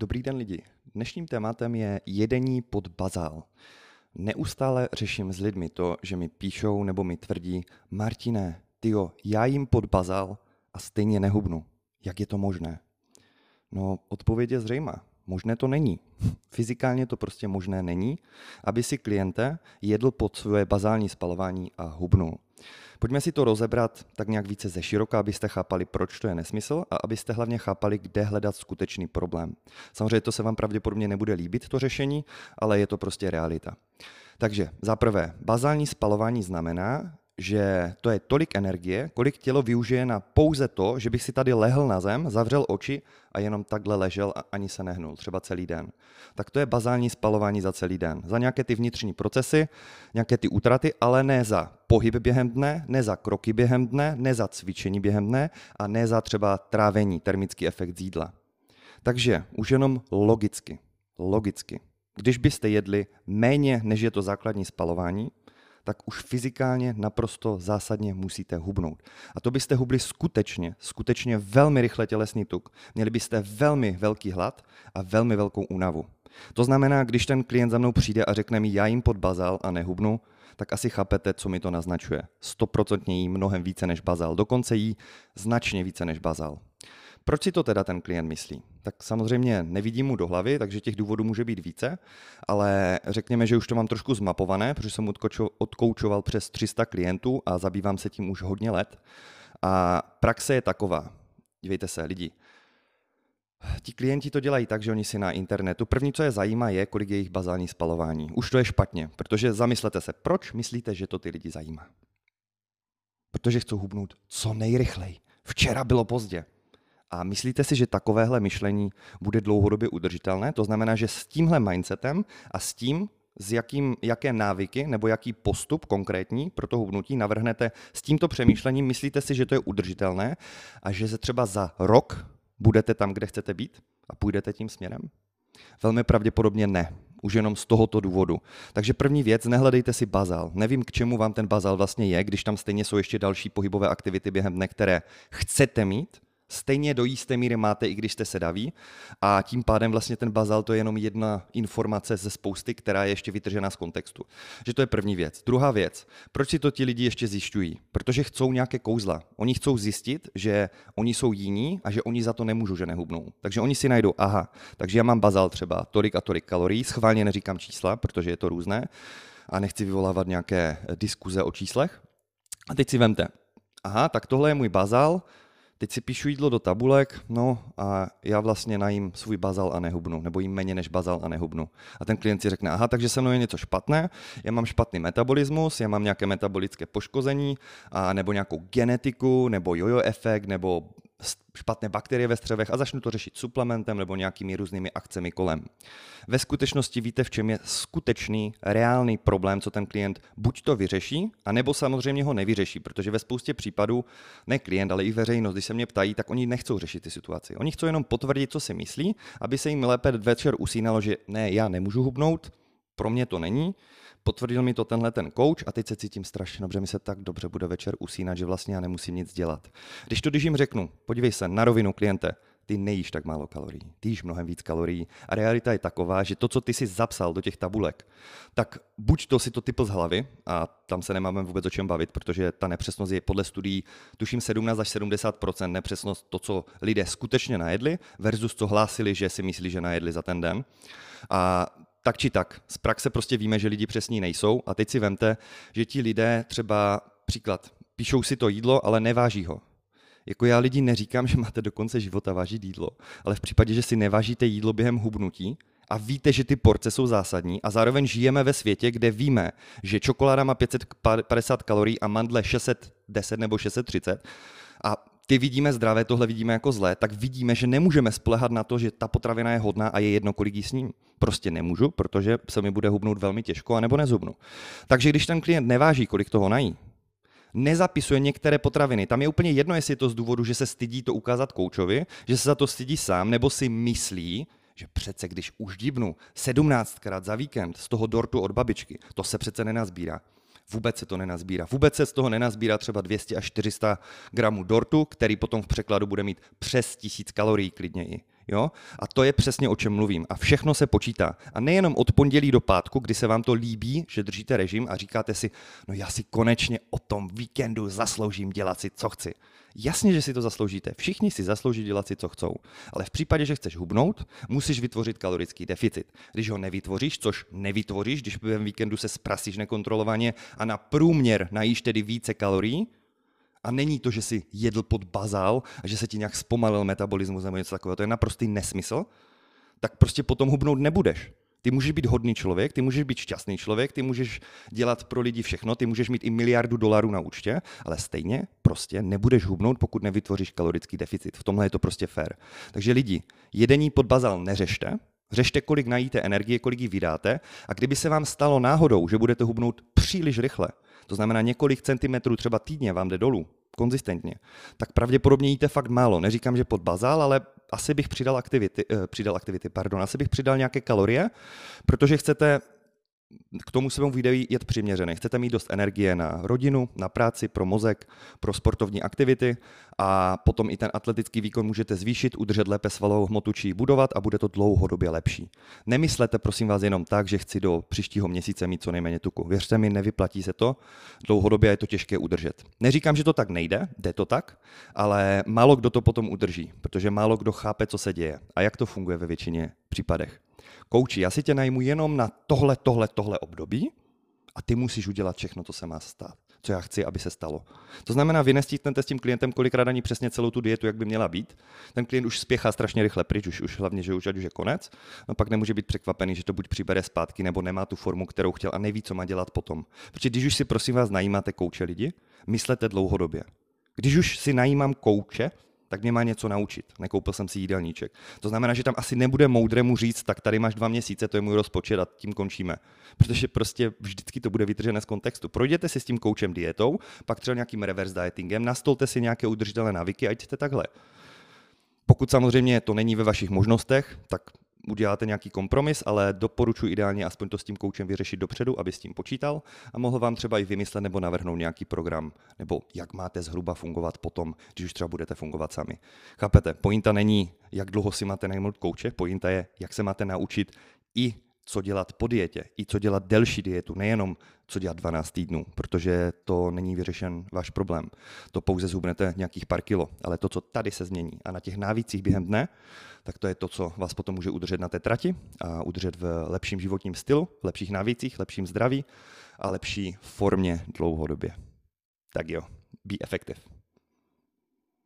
Dobrý den lidi. Dnešním tématem je jedení pod bazál. Neustále řeším s lidmi to, že mi píšou nebo mi tvrdí Martine, tyjo, já jim pod bazál a stejně nehubnu. Jak je to možné? No, odpověď je zřejmá. Možné to není. Fyzikálně to prostě možné není, aby si kliente jedl pod svoje bazální spalování a hubnul. Pojďme si to rozebrat tak nějak více ze široka, abyste chápali, proč to je nesmysl a abyste hlavně chápali, kde hledat skutečný problém. Samozřejmě to se vám pravděpodobně nebude líbit, to řešení, ale je to prostě realita. Takže za prvé, bazální spalování znamená, že to je tolik energie, kolik tělo využije na pouze to, že bych si tady lehl na zem, zavřel oči a jenom takhle ležel a ani se nehnul, třeba celý den. Tak to je bazální spalování za celý den. Za nějaké ty vnitřní procesy, nějaké ty útraty, ale ne za pohyb během dne, ne za kroky během dne, ne za cvičení během dne a ne za třeba trávení, termický efekt z jídla. Takže už jenom logicky, logicky, když byste jedli méně, než je to základní spalování, tak už fyzikálně naprosto zásadně musíte hubnout. A to byste hubli skutečně, skutečně velmi rychle tělesný tuk. Měli byste velmi velký hlad a velmi velkou únavu. To znamená, když ten klient za mnou přijde a řekne mi, já jim pod bazal a nehubnu, tak asi chápete, co mi to naznačuje. Stoprocentně jí mnohem více než bazal, dokonce jí značně více než bazal. Proč si to teda ten klient myslí? Tak samozřejmě nevidím mu do hlavy, takže těch důvodů může být více, ale řekněme, že už to mám trošku zmapované, protože jsem odkoučoval přes 300 klientů a zabývám se tím už hodně let. A praxe je taková. Dívejte se, lidi. Ti klienti to dělají tak, že oni si na internetu, první, co je zajímá, je, kolik je jejich bazální spalování. Už to je špatně, protože zamyslete se, proč myslíte, že to ty lidi zajímá? Protože chcou hubnout co nejrychleji. Včera bylo pozdě. A myslíte si, že takovéhle myšlení bude dlouhodobě udržitelné? To znamená, že s tímhle mindsetem a s tím, s jakým, jaké návyky nebo jaký postup konkrétní pro to hubnutí navrhnete s tímto přemýšlením, myslíte si, že to je udržitelné a že se třeba za rok budete tam, kde chcete být a půjdete tím směrem? Velmi pravděpodobně ne. Už jenom z tohoto důvodu. Takže první věc, nehledejte si bazal. Nevím, k čemu vám ten bazal vlastně je, když tam stejně jsou ještě další pohybové aktivity během dne, které chcete mít, stejně do jisté míry máte, i když jste sedaví. A tím pádem vlastně ten bazal to je jenom jedna informace ze spousty, která je ještě vytržená z kontextu. Že to je první věc. Druhá věc, proč si to ti lidi ještě zjišťují? Protože chcou nějaké kouzla. Oni chcou zjistit, že oni jsou jiní a že oni za to nemůžou, že nehubnou. Takže oni si najdou, aha, takže já mám bazal třeba tolik a tolik kalorií, schválně neříkám čísla, protože je to různé a nechci vyvolávat nějaké diskuze o číslech. A teď si vemte, aha, tak tohle je můj bazal, Teď si píšu jídlo do tabulek, no a já vlastně najím svůj bazal a nehubnu, nebo jim méně než bazal a nehubnu. A ten klient si řekne, aha, takže se mnou je něco špatné, já mám špatný metabolismus, já mám nějaké metabolické poškození, a nebo nějakou genetiku, nebo jojo efekt, nebo špatné bakterie ve střevech a začnu to řešit suplementem nebo nějakými různými akcemi kolem. Ve skutečnosti víte, v čem je skutečný, reálný problém, co ten klient buď to vyřeší, anebo samozřejmě ho nevyřeší, protože ve spoustě případů, ne klient, ale i veřejnost, když se mě ptají, tak oni nechcou řešit ty situaci. Oni chcou jenom potvrdit, co si myslí, aby se jim lépe večer usínalo, že ne, já nemůžu hubnout, pro mě to není, potvrdil mi to tenhle ten coach a teď se cítím strašně dobře, mi se tak dobře bude večer usínat, že vlastně já nemusím nic dělat. Když to, když jim řeknu, podívej se na rovinu kliente, ty nejíš tak málo kalorií, ty jíš mnohem víc kalorií. A realita je taková, že to, co ty si zapsal do těch tabulek, tak buď to si to typl z hlavy, a tam se nemáme vůbec o čem bavit, protože ta nepřesnost je podle studií, tuším 17 až 70% nepřesnost to, co lidé skutečně najedli, versus co hlásili, že si myslí, že najedli za ten den. A tak či tak. Z praxe prostě víme, že lidi přesní nejsou a teď si vemte, že ti lidé třeba, příklad, píšou si to jídlo, ale neváží ho. Jako já lidi neříkám, že máte do konce života vážit jídlo, ale v případě, že si nevážíte jídlo během hubnutí a víte, že ty porce jsou zásadní a zároveň žijeme ve světě, kde víme, že čokoláda má 550 kalorií a mandle 610 nebo 630 a ty vidíme zdravé, tohle vidíme jako zlé, tak vidíme, že nemůžeme spolehat na to, že ta potravina je hodná a je jedno, kolik jí s ním. Prostě nemůžu, protože se mi bude hubnout velmi těžko, anebo nezhubnu. Takže když ten klient neváží, kolik toho nají, nezapisuje některé potraviny. Tam je úplně jedno, jestli je to z důvodu, že se stydí to ukázat koučovi, že se za to stydí sám, nebo si myslí, že přece když už dibnu 17krát za víkend z toho dortu od babičky, to se přece nenazbírá. Vůbec se to nenazbírá. Vůbec se z toho nenazbírá třeba 200 až 400 gramů dortu, který potom v překladu bude mít přes 1000 kalorií klidně i. Jo? A to je přesně o čem mluvím. A všechno se počítá. A nejenom od pondělí do pátku, kdy se vám to líbí, že držíte režim a říkáte si, no já si konečně o tom víkendu zasloužím dělat si, co chci. Jasně, že si to zasloužíte. Všichni si zaslouží dělat si, co chcou. Ale v případě, že chceš hubnout, musíš vytvořit kalorický deficit. Když ho nevytvoříš, což nevytvoříš, když během víkendu se sprasíš nekontrolovaně a na průměr najíš tedy více kalorií, a není to, že si jedl pod bazál a že se ti nějak zpomalil metabolismus nebo něco takového. To je naprostý nesmysl. Tak prostě potom hubnout nebudeš. Ty můžeš být hodný člověk, ty můžeš být šťastný člověk, ty můžeš dělat pro lidi všechno, ty můžeš mít i miliardu dolarů na účtě, ale stejně prostě nebudeš hubnout, pokud nevytvoříš kalorický deficit. V tomhle je to prostě fair. Takže lidi, jedení pod bazal neřešte, Řešte, kolik najíte energie, kolik ji vydáte a kdyby se vám stalo náhodou, že budete hubnout příliš rychle, to znamená několik centimetrů třeba týdně vám jde dolů, konzistentně, tak pravděpodobně jíte fakt málo. Neříkám, že pod bazál, ale asi bych přidal aktivity, eh, přidal aktivity, pardon, asi bych přidal nějaké kalorie, protože chcete k tomu svému videu jet přiměřený. Chcete mít dost energie na rodinu, na práci, pro mozek, pro sportovní aktivity a potom i ten atletický výkon můžete zvýšit, udržet lépe svalovou hmotu či budovat a bude to dlouhodobě lepší. Nemyslete prosím vás jenom tak, že chci do příštího měsíce mít co nejméně tuku. Věřte mi, nevyplatí se to, dlouhodobě je to těžké udržet. Neříkám, že to tak nejde, jde to tak, ale málo kdo to potom udrží, protože málo kdo chápe, co se děje a jak to funguje ve většině případech kouči, já si tě najmu jenom na tohle, tohle, tohle období a ty musíš udělat všechno, co se má stát, co já chci, aby se stalo. To znamená, vy nestíhnete s tím klientem kolikrát ani přesně celou tu dietu, jak by měla být. Ten klient už spěchá strašně rychle pryč, už, už hlavně, že už ať už je konec. No pak nemůže být překvapený, že to buď přibere zpátky, nebo nemá tu formu, kterou chtěl a neví, co má dělat potom. Protože když už si prosím vás najímáte kouče lidi, myslete dlouhodobě. Když už si najímám kouče, tak mě má něco naučit. Nekoupil jsem si jídelníček. To znamená, že tam asi nebude moudré mu říct, tak tady máš dva měsíce, to je můj rozpočet a tím končíme. Protože prostě vždycky to bude vytržené z kontextu. Projděte si s tím koučem dietou, pak třeba nějakým reverse dietingem, nastolte si nějaké udržitelné návyky a jděte takhle. Pokud samozřejmě to není ve vašich možnostech, tak uděláte nějaký kompromis, ale doporučuji ideálně aspoň to s tím koučem vyřešit dopředu, aby s tím počítal a mohl vám třeba i vymyslet nebo navrhnout nějaký program, nebo jak máte zhruba fungovat potom, když už třeba budete fungovat sami. Chápete? Pointa není, jak dlouho si máte najmout kouče, pointa je, jak se máte naučit i co dělat po dietě, i co dělat delší dietu, nejenom co dělat 12 týdnů, protože to není vyřešen váš problém. To pouze zhubnete nějakých pár kilo, ale to, co tady se změní a na těch návících během dne, tak to je to, co vás potom může udržet na té trati a udržet v lepším životním stylu, lepších návících, lepším zdraví a lepší formě dlouhodobě. Tak jo, be effective.